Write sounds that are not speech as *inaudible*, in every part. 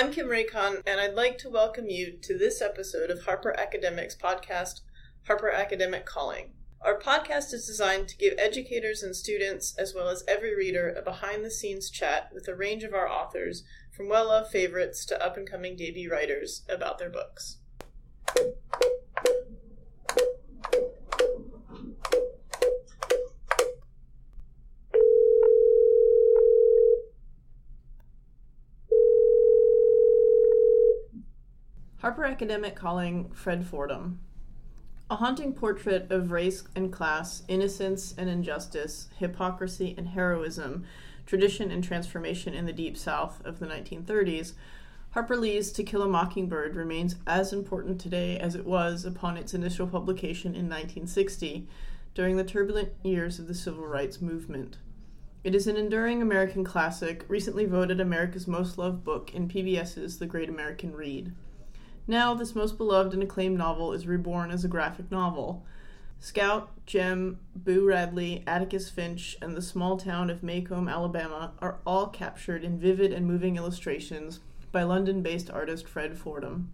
I'm Kim Raycon, and I'd like to welcome you to this episode of Harper Academic's podcast, Harper Academic Calling. Our podcast is designed to give educators and students, as well as every reader, a behind the scenes chat with a range of our authors, from well loved favorites to up and coming debut writers, about their books. Academic calling Fred Fordham. A haunting portrait of race and class, innocence and injustice, hypocrisy and heroism, tradition and transformation in the Deep South of the 1930s, Harper Lee's To Kill a Mockingbird remains as important today as it was upon its initial publication in 1960, during the turbulent years of the Civil Rights Movement. It is an enduring American classic, recently voted America's most loved book in PBS's The Great American Read. Now, this most beloved and acclaimed novel is reborn as a graphic novel. Scout, Jem, Boo Radley, Atticus Finch, and the small town of Maycomb, Alabama are all captured in vivid and moving illustrations by London based artist Fred Fordham.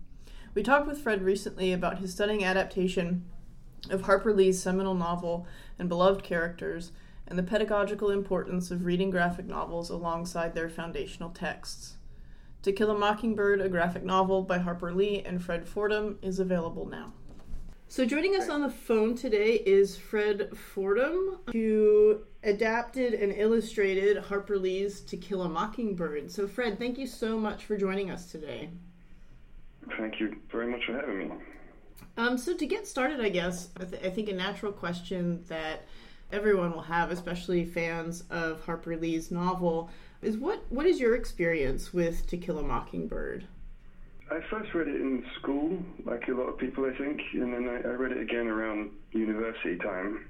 We talked with Fred recently about his stunning adaptation of Harper Lee's seminal novel and beloved characters, and the pedagogical importance of reading graphic novels alongside their foundational texts. To Kill a Mockingbird, a graphic novel by Harper Lee and Fred Fordham, is available now. So, joining us on the phone today is Fred Fordham, who adapted and illustrated Harper Lee's To Kill a Mockingbird. So, Fred, thank you so much for joining us today. Thank you very much for having me. Um, so, to get started, I guess, I, th- I think a natural question that everyone will have, especially fans of Harper Lee's novel, is what what is your experience with To Kill a Mockingbird? I first read it in school, like a lot of people, I think, and then I, I read it again around university time.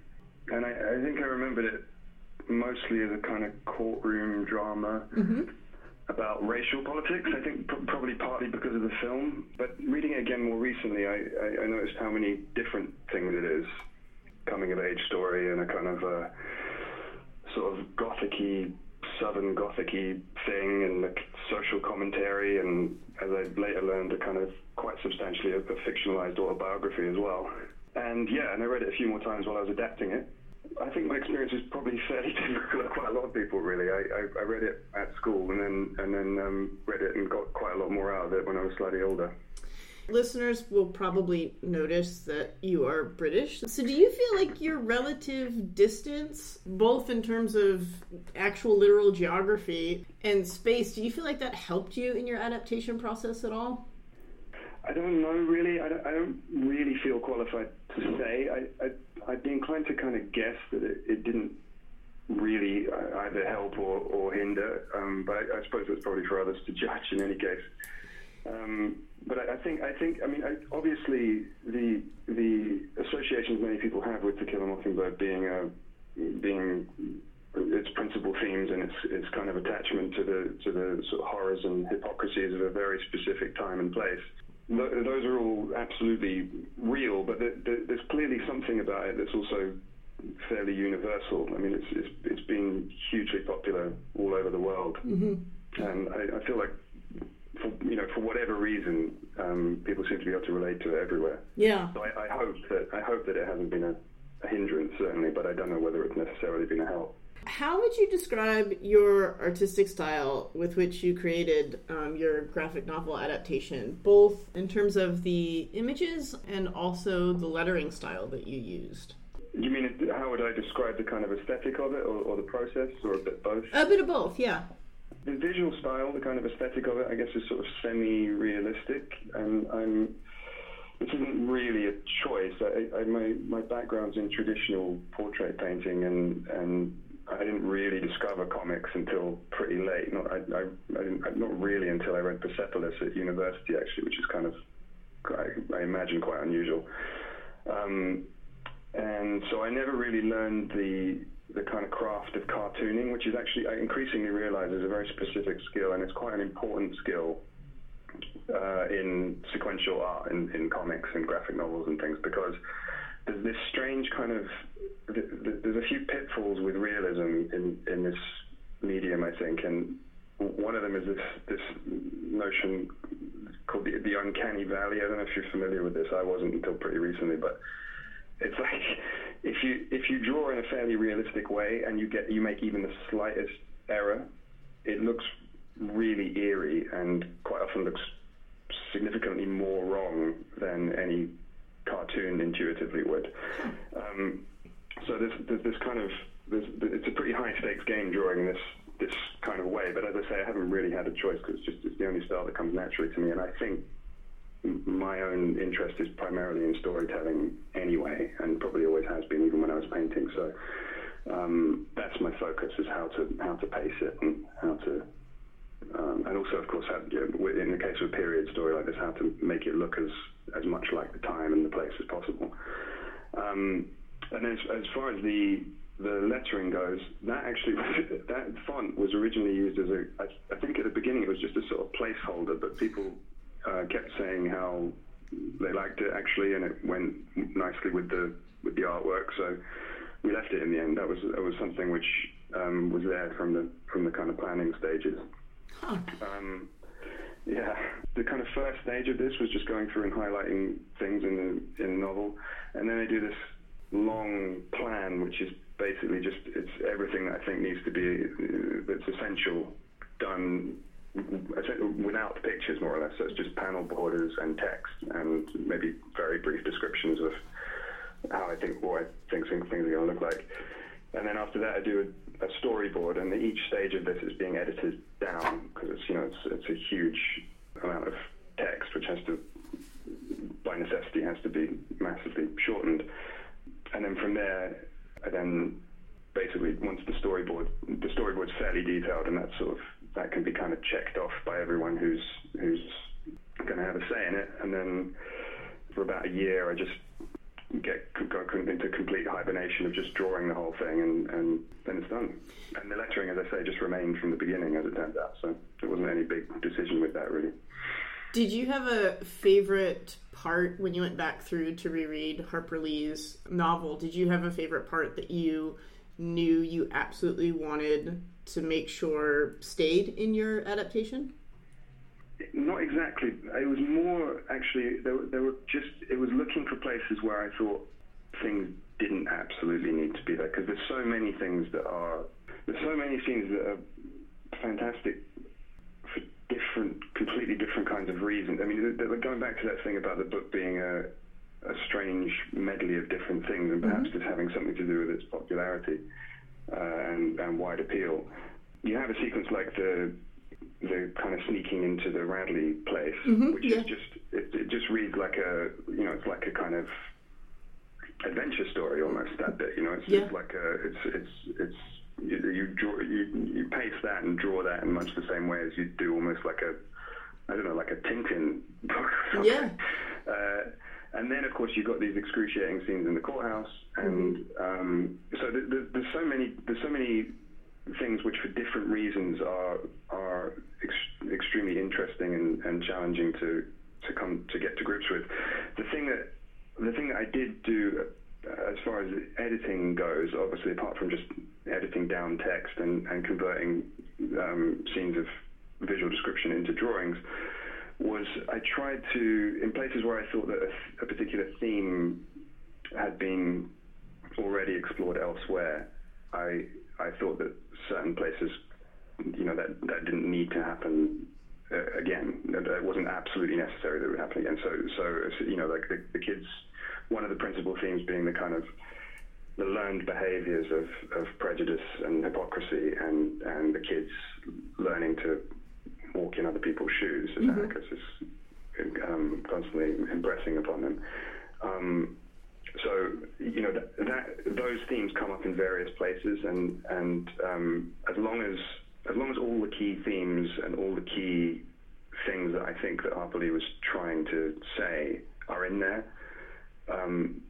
And I, I, think I remembered it mostly as a kind of courtroom drama mm-hmm. about racial politics. I think pr- probably partly because of the film. But reading it again more recently, I, I, I noticed how many different things it is coming of age story and a kind of a sort of gothicy southern gothicy thing and the social commentary and as I later learned a kind of quite substantially a, a fictionalized autobiography as well. And yeah, and I read it a few more times while I was adapting it. I think my experience is probably *laughs* fairly typical of quite a lot of people. Really, I, I, I read it at school and then and then um, read it and got quite a lot more out of it when I was slightly older. Listeners will probably notice that you are British. So, do you feel like your relative distance, both in terms of actual literal geography and space, do you feel like that helped you in your adaptation process at all? I don't know really. I don't, I don't really feel qualified to say. I, I, I'd be inclined to kind of guess that it, it didn't really uh, either help or, or hinder, um, but I, I suppose it's probably for others to judge in any case. Um, but I, I, think I think I mean I, obviously the the associations many people have with To Kill a Mockingbird being a being its principal themes and its its kind of attachment to the to the sort of horrors and hypocrisies of a very specific time and place. Those are all absolutely real, but there's clearly something about it that's also fairly universal. I mean, it's it's, it's been hugely popular all over the world, mm-hmm. and I, I feel like for you know for whatever reason, um, people seem to be able to relate to it everywhere. Yeah. So I, I hope that I hope that it hasn't been a, a, hindrance certainly, but I don't know whether it's necessarily been a help. How would you describe your artistic style with which you created um, your graphic novel adaptation, both in terms of the images and also the lettering style that you used? You mean how would I describe the kind of aesthetic of it, or, or the process, or a bit both? A bit of both, yeah the visual style, the kind of aesthetic of it, I guess, is sort of semi-realistic, and I'm. This isn't really a choice. I, I, my my background's in traditional portrait painting, and and I didn't really discover comics until pretty late. Not I, I, I not really until I read Persepolis at university, actually, which is kind of I, I imagine quite unusual. Um, and so I never really learned the the kind of craft of cartooning, which is actually I increasingly realize is a very specific skill, and it's quite an important skill uh, in sequential art, in, in comics and graphic novels and things, because there's this strange kind of there's a few pitfalls with realism in in this medium, I think, and one of them is this this notion called the, the uncanny valley. I don't know if you're familiar with this. I wasn't until pretty recently, but it's like if you if you draw in a fairly realistic way and you get you make even the slightest error, it looks really eerie and quite often looks significantly more wrong than any cartoon intuitively would. Um, so there's, there's this kind of it's a pretty high stakes game drawing this this kind of way. But as I say, I haven't really had a choice because it's just it's the only style that comes naturally to me. And I think my own interest is primarily in storytelling anyway, and probably always has been, even when I was painting. So um, that's my focus: is how to how to pace it and how to. Um, and also, of course, how, in the case of a period story like this, how to make it look as, as much like the time and the place as possible. Um, and as, as far as the the lettering goes, that actually *laughs* that font was originally used as a. I, I think at the beginning it was just a sort of placeholder, but people uh, kept saying how they liked it actually, and it went nicely with the with the artwork. So we left it in the end. That was that was something which um, was there from the from the kind of planning stages. Huh. Um, yeah, the kind of first stage of this was just going through and highlighting things in the in the novel, and then they do this long plan, which is basically just it's everything that I think needs to be that's essential done without pictures more or less. So it's just panel borders and text and maybe very brief descriptions of how I think what I think things are going to look like. And then after that, I do a, a storyboard, and each stage of this is being edited down because it's you know it's it's a huge amount of text which has to by necessity has to be massively shortened. And then from there, and then basically once the storyboard the storyboard's fairly detailed and that sort of that can be kind of checked off by everyone who's who's going to have a say in it. And then for about a year I just get go into complete hibernation of just drawing the whole thing and, and then it's done. And the lettering as I say just remained from the beginning as it turns out. So there wasn't any big decision with that really. Did you have a favorite part when you went back through to reread Harper Lee's novel? Did you have a favorite part that you knew you absolutely wanted to make sure stayed in your adaptation? Not exactly. It was more actually. There, there were just. It was looking for places where I thought things didn't absolutely need to be there because there's so many things that are. There's so many scenes that are fantastic for different, completely different kinds of reasons. I mean, going back to that thing about the book being a, a strange medley of different things, and perhaps mm-hmm. just having something to do with its popularity uh, and, and wide appeal. You have a sequence like the the kind of sneaking into the Radley place, mm-hmm, which yeah. is just it, it just reads like a you know it's like a kind of adventure story almost that bit you know it's yeah. like a it's it's it's you, you draw you you paste that and draw that in much the same way as you do almost like a I don't know like a Tintin book. Yeah. Uh, and then, of course, you've got these excruciating scenes in the courthouse, and mm-hmm. um, so th- th- there's so many there's so many things which, for different reasons, are are ex- extremely interesting and, and challenging to to come to get to grips with. The thing that the thing that I did do as far as editing goes, obviously, apart from just editing down text and, and converting um, scenes of visual description into drawings, was I tried to, in places where I thought that a, a particular theme had been already explored elsewhere, I I thought that certain places, you know, that that didn't need to happen uh, again. That it wasn't absolutely necessary that it would happen again. So so you know, like the, the kids one of the principal themes being the kind of the learned behaviors of, of prejudice and hypocrisy and, and the kids learning to walk in other people's shoes as mm-hmm. Atticus is um, constantly impressing upon them. Um, so you know that, that, those themes come up in various places, and and um, as long as as long as all the key themes and all the key things that I think that Harper Lee was trying to say are in there, um,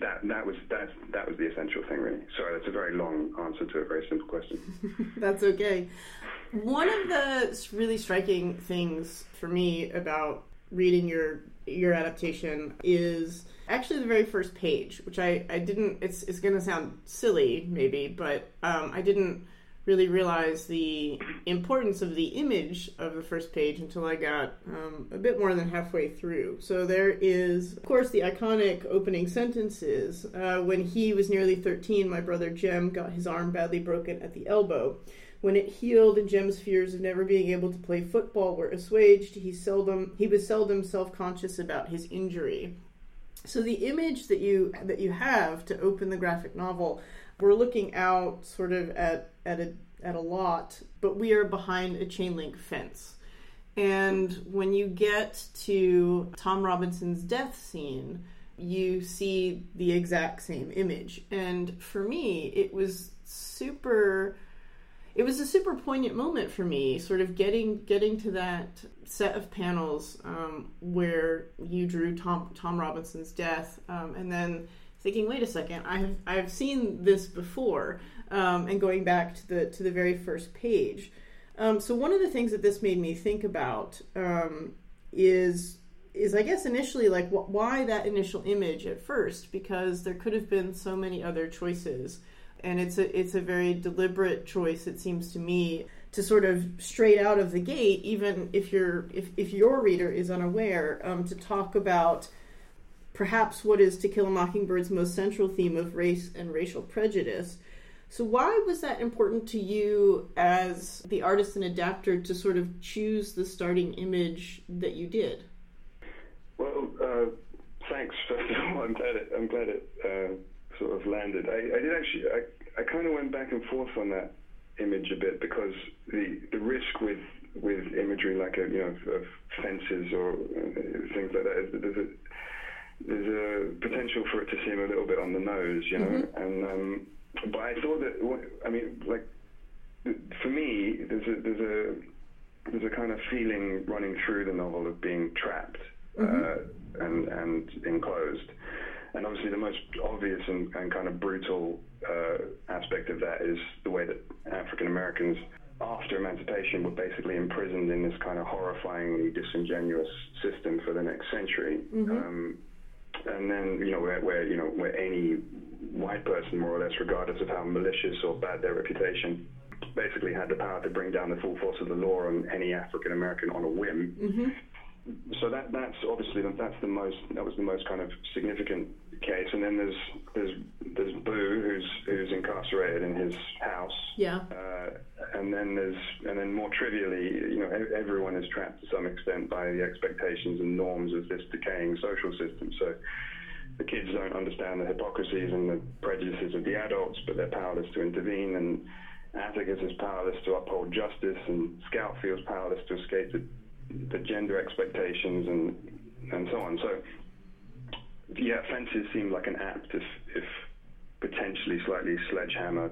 that that was that that was the essential thing, really. Sorry, that's a very long answer to a very simple question. *laughs* that's okay. One of the really striking things for me about reading your your adaptation is actually the very first page, which I, I didn't. It's it's going to sound silly, maybe, but um, I didn't really realize the importance of the image of the first page until I got um, a bit more than halfway through. So there is, of course, the iconic opening sentences. Uh, when he was nearly 13, my brother Jem got his arm badly broken at the elbow. When it healed and Jem's fears of never being able to play football were assuaged, he seldom he was seldom self-conscious about his injury. So the image that you that you have to open the graphic novel, we're looking out sort of at at a at a lot, but we are behind a chain link fence. And when you get to Tom Robinson's death scene, you see the exact same image. And for me, it was super it was a super poignant moment for me, sort of getting getting to that set of panels um, where you drew Tom Tom Robinson's death, um, and then thinking, wait a second, I've I've seen this before, um, and going back to the to the very first page. Um, so one of the things that this made me think about um, is is I guess initially like wh- why that initial image at first? Because there could have been so many other choices. And it's a it's a very deliberate choice it seems to me to sort of straight out of the gate even if you're if, if your reader is unaware um, to talk about perhaps what is to kill a mockingbird's most central theme of race and racial prejudice so why was that important to you as the artist and adapter to sort of choose the starting image that you did well uh, thanks first of all i'm glad it i'm glad it uh sort of landed. I, I did actually, I, I kind of went back and forth on that image a bit because the the risk with with imagery like a you know of fences or uh, things like that is that there's a there's a potential for it to seem a little bit on the nose, you know. Mm-hmm. And um, but I thought that I mean, like for me, there's a there's a there's a kind of feeling running through the novel of being trapped mm-hmm. uh, and and enclosed. And obviously, the most obvious and, and kind of brutal uh, aspect of that is the way that African Americans, after emancipation, were basically imprisoned in this kind of horrifyingly disingenuous system for the next century. Mm-hmm. Um, and then, you know, where, where you know where any white person, more or less, regardless of how malicious or bad their reputation, basically had the power to bring down the full force of the law on any African American on a whim. Mm-hmm so that that's obviously that's the most that was the most kind of significant case. And then there's there's there's Boo who's who's incarcerated in his house. Yeah. Uh, and then there's and then more trivially, you know, everyone is trapped to some extent by the expectations and norms of this decaying social system. So the kids don't understand the hypocrisies and the prejudices of the adults, but they're powerless to intervene. And Atticus is powerless to uphold justice, and Scout feels powerless to escape the the gender expectations and and so on. So yeah, fences seem like an apt, if, if potentially slightly sledgehammer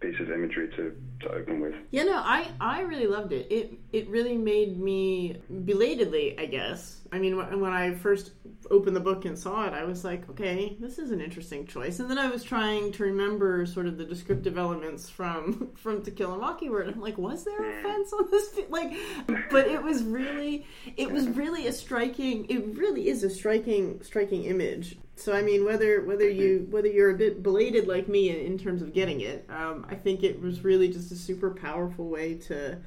piece of imagery to, to open with. Yeah, no, I, I really loved it. It it really made me belatedly, I guess. I mean, when, when I first opened the book and saw it, I was like, okay, this is an interesting choice. And then I was trying to remember sort of the descriptive elements from *laughs* from To Kill a Mockingbird. I'm like, was there a hmm. fence on this? Like, but it was really, it was really a striking. It really is a striking, striking image so I mean, whether whether you whether you're a bit belated like me in, in terms of getting it, um, I think it was really just a super powerful way to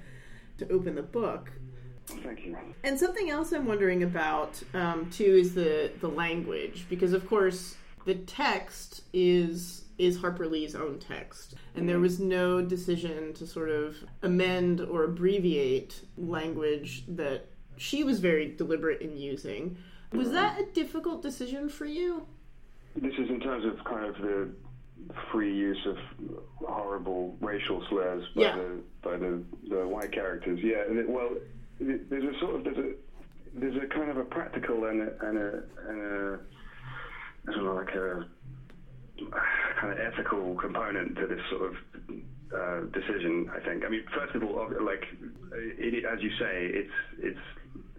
to open the book. Thank you. And something else I'm wondering about um, too is the the language, because of course the text is is Harper Lee's own text, and there mm-hmm. was no decision to sort of amend or abbreviate language that she was very deliberate in using. Was that a difficult decision for you? This is in terms of kind of the free use of horrible racial slurs by yeah. the by the, the white characters. Yeah, well, there's a sort of there's a there's a kind of a practical and a and a, and a sort of like a kind of ethical component to this sort of uh, decision. I think. I mean, first of all, like it, as you say, it's it's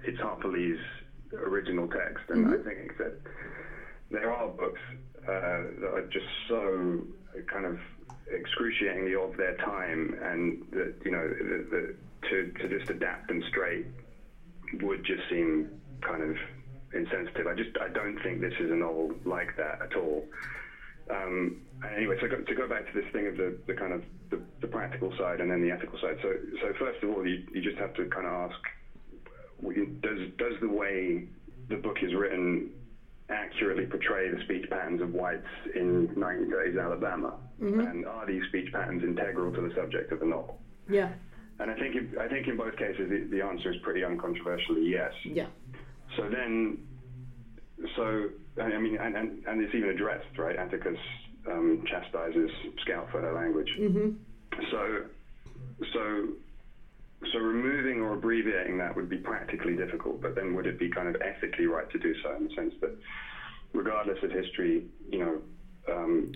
it's Harper Lee's original text, and mm-hmm. I think that there are books uh, that are just so kind of excruciatingly of their time, and that you know the, the, to to just adapt them straight would just seem kind of insensitive. I just I don't think this is a novel like that at all. Um, anyway, so go, to go back to this thing of the, the kind of the, the, practical side and then the ethical side. So, so first of all, you, you just have to kind of ask, does does the way the book is written accurately portray the speech patterns of whites in 1930s Alabama? Mm-hmm. And are these speech patterns integral to the subject of the novel? Yeah. And I think I think in both cases the, the answer is pretty uncontroversially yes. Yeah. So then, so I mean, and, and, and it's even addressed, right? Atticus um, chastises Scout for her language. Mm-hmm. So, so, so removing or abbreviating that would be practically difficult, but then would it be kind of ethically right to do so in the sense that, regardless of history, you know, um,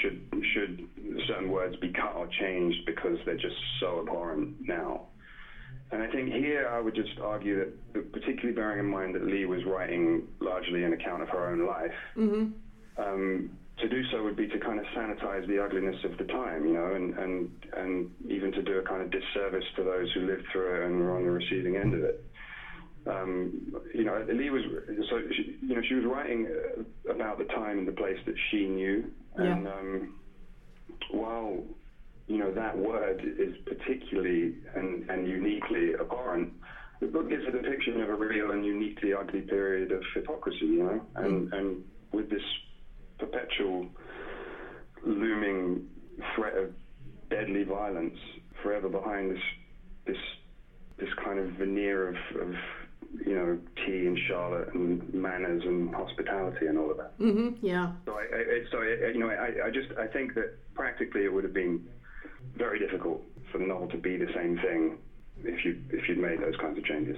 should should certain words be cut or changed because they're just so abhorrent now? And I think here I would just argue that, particularly bearing in mind that Lee was writing largely an account of her own life, mm-hmm. um, to do so would be to kind of sanitize the ugliness of the time, you know, and, and, and even to do a kind of disservice to those who lived through it and were on the receiving end of it. Um, you know, Lee was so she, you know she was writing about the time and the place that she knew, and yeah. um, while you know that word is particularly and, and uniquely abhorrent, the book gives a depiction of a real and uniquely ugly period of hypocrisy, you know, and mm. and with this perpetual looming threat of deadly violence forever behind this this this kind of veneer of, of you know tea and Charlotte and manners and hospitality and all of that. Mm-hmm, yeah. So I, I so I, you know I, I just I think that practically it would have been very difficult for the novel to be the same thing if you if you'd made those kinds of changes.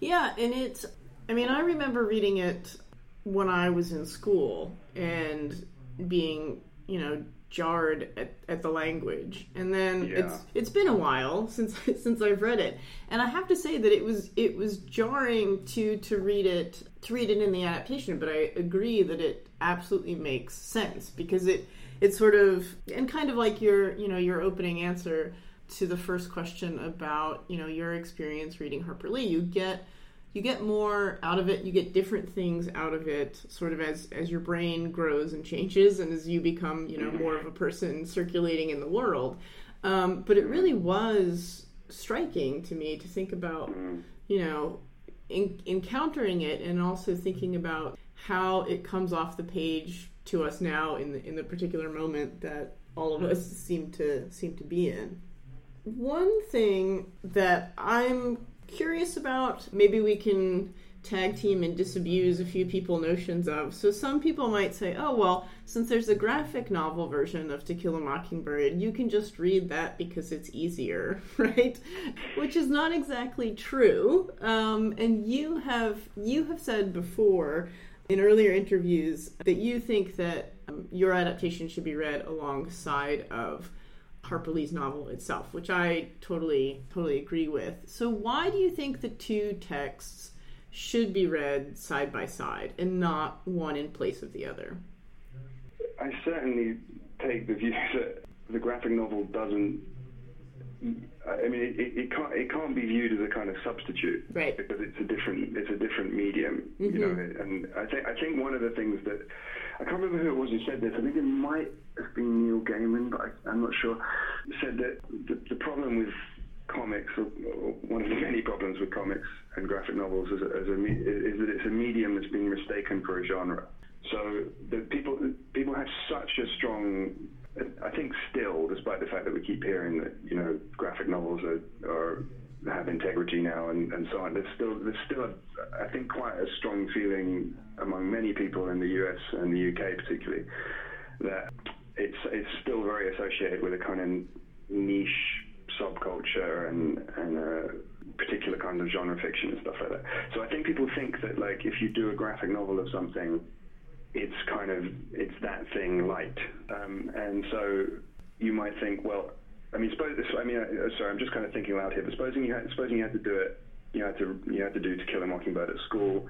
Yeah, and it's I mean I remember reading it when I was in school and being, you know, jarred at, at the language. And then yeah. it's it's been a while *laughs* since since I've read it. And I have to say that it was it was jarring to to read it to read it in the adaptation, but I agree that it absolutely makes sense because it it sort of and kind of like your, you know, your opening answer to the first question about, you know, your experience reading Harper Lee, you get you get more out of it. You get different things out of it sort of as as your brain grows and changes and as you become you know more of a person circulating in the world. Um, but it really was striking to me to think about you know in, encountering it and also thinking about how it comes off the page to us now in the in the particular moment that all of us seem to seem to be in. One thing that I'm curious about. Maybe we can tag team and disabuse a few people notions of. So some people might say, oh, well, since there's a graphic novel version of To Kill a Mockingbird, you can just read that because it's easier, *laughs* right? Which is not exactly true. Um, and you have you have said before in earlier interviews that you think that um, your adaptation should be read alongside of Harper Lee's novel itself, which I totally totally agree with. So why do you think the two texts should be read side by side and not one in place of the other? I certainly take the view that the graphic novel doesn't. I mean, it, it, can't it can't be viewed as a kind of substitute, right? Because it's a different it's a different medium, mm-hmm. you know. And I think I think one of the things that I can't remember who it was who said this. I think it might have been Neil Gaiman, but I, am not sure. Said that the, the problem with comics, or, or, one of the many problems with comics and graphic novels, is, as a, is that it's a medium that's being mistaken for a genre. So the people people have such a strong I think still, despite the fact that we keep hearing that you know graphic novels are, are have integrity now and, and so on. There's still there's still a, I think quite a strong feeling among many people in the US and the UK particularly that it's it's still very associated with a kind of niche subculture and and a particular kind of genre fiction and stuff like that. So I think people think that like if you do a graphic novel of something, it's kind of it's that thing light, um, and so you might think, well, I mean, suppose. I mean, uh, sorry, I'm just kind of thinking loud here. But supposing you had, supposing you had to do it, you had to you had to do To Kill a Mockingbird at school,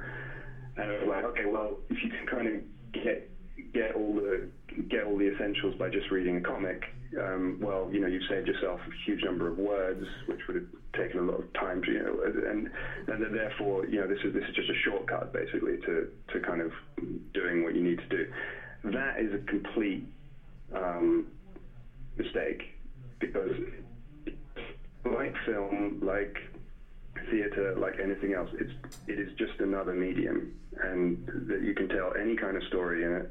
and it was like, okay, well, if you can kind of get get all the get all the essentials by just reading a comic, um, well, you know, you've saved yourself a huge number of words, which would have taken a lot of time to, you know, and and therefore, you know, this is this is just a shortcut basically to to kind of doing what you need to do. that is a complete um, mistake because like film, like theater, like anything else, it's it is just another medium, and that you can tell any kind of story in it,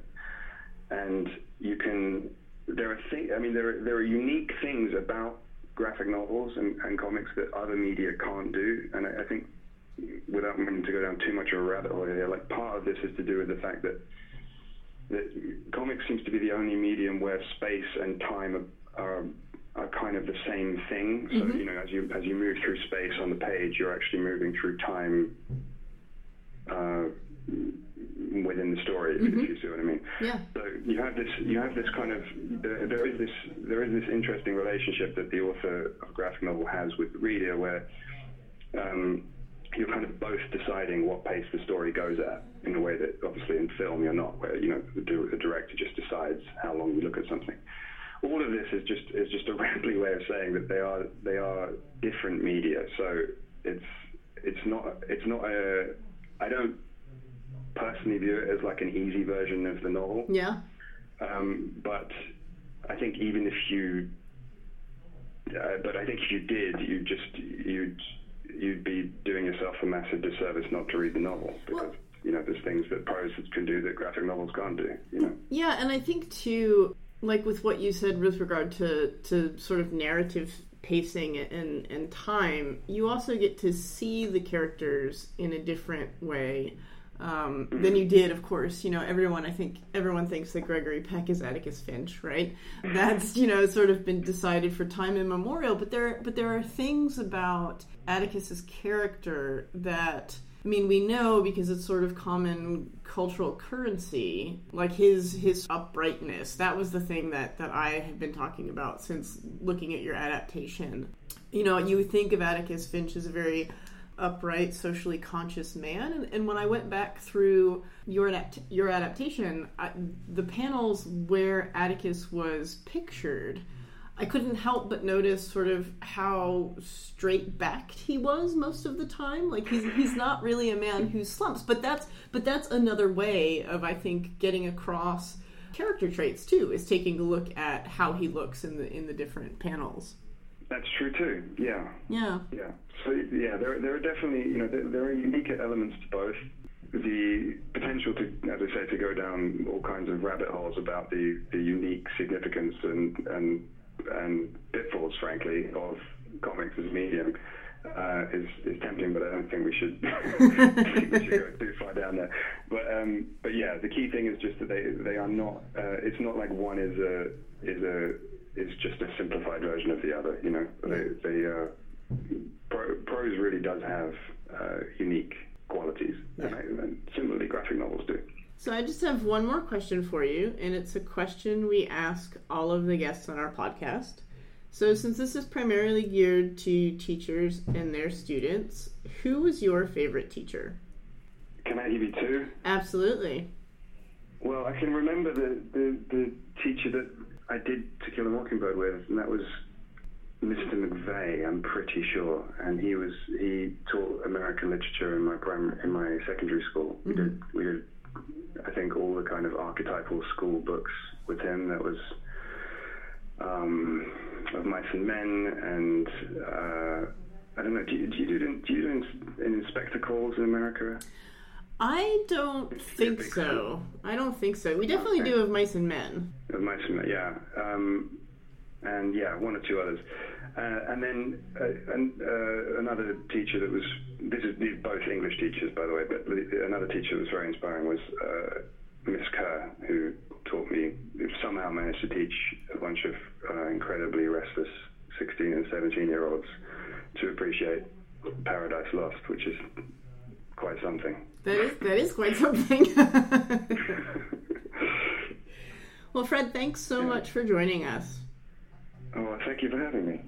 and you can. There are things. I mean, there are, there are unique things about graphic novels and, and comics that other media can't do, and I, I think without meaning to go down too much of a rabbit hole here, like part of this is to do with the fact that that comics seems to be the only medium where space and time are, are, are kind of the same thing. So Mhm. you know, as you as you move through space on the page, you're actually moving through time uh, within the story. if- Mhm. If you see what I mean. Yeah. So you have this, you have this kind of, there, there is this, there is this interesting relationship that the author of a graphic novel has with the reader, where um, you're kind of both deciding what pace the story goes at, in a way that obviously in film you're not, where you know the, the director just decides how long you look at something. All of this is just is just a *laughs* rambly way of saying that they are they are different media. So it's it's not it's not a I don't personally view it as like an easy version of the novel. Yeah. Um, but I think even if you, uh, but I think if you did, you just you'd you'd be doing yourself a massive disservice not to read the novel because Well- you know there's things that prose can do that graphic novels can't do. You know. Yeah, and I think too, like with what you said with regard to to sort of narrative pacing and and time, you also get to see the characters in a different way. Um, Than you did, of course. You know, everyone. I think everyone thinks that Gregory Peck is Atticus Finch, right? That's you know sort of been decided for time immemorial. But there, but there are things about Atticus's character that I mean, we know because it's sort of common cultural currency, like his his uprightness. That was the thing that that I have been talking about since looking at your adaptation. You know, you think of Atticus Finch as a very upright, socially conscious man, and, and when I went back through your adapt- your adaptation, I, the panels where Atticus was pictured. I couldn't help but notice sort of how straight backed he was most of the time. Like he's he's not really a man who slumps, but that's but that's another way of I think getting across character traits too, is taking a look at how he looks in the in the different panels. That's true too. Yeah. Yeah. Yeah. So yeah, there there are definitely you know there, there are unique elements to both. The potential to, as I say, to go down all kinds of rabbit holes about the, the unique significance and and and pitfalls, frankly, of comics as a medium uh, is is tempting, but I don't think we should, *laughs* we should go too far down there. But um, but yeah, the key thing is just that they they are not. Uh, it's not like one is a is a is just a simplified version of the other. You know, they they uh, pro, prose really does have uh, unique qualities, and, and similarly, graphic novels do. So I just have one more question for you, and it's a question we ask all of the guests on our podcast. So since this is primarily geared to teachers and their students, who was your favorite teacher? Can I give you two? Absolutely. Well, I can remember the, the, the teacher that I did To Kill a Mockingbird with, and that was Mr. McVeigh, I'm pretty sure. And he was he taught American literature in my primary in my secondary school. We did we did I think all the kind of archetypal school books with him. That was um, of Mice and Men, and uh, I don't know. Do you do you do, do, you do in, An Inspector Calls in America? I don't think so. I don't think so. We definitely do of Mice and Men. Of and yeah, um, and yeah, one or two others. Uh, and then uh, an, uh, another teacher that was this is these both English teachers, by the way, but another teacher that was very inspiring was uh, Miss Kerr, who taught me who somehow managed to teach a bunch of uh, incredibly restless 16 and 17 year olds to appreciate Paradise Lost, which is quite something. That is that is quite something. *laughs* *laughs* well, Fred, thanks so much for joining us. oh, thank you for having me.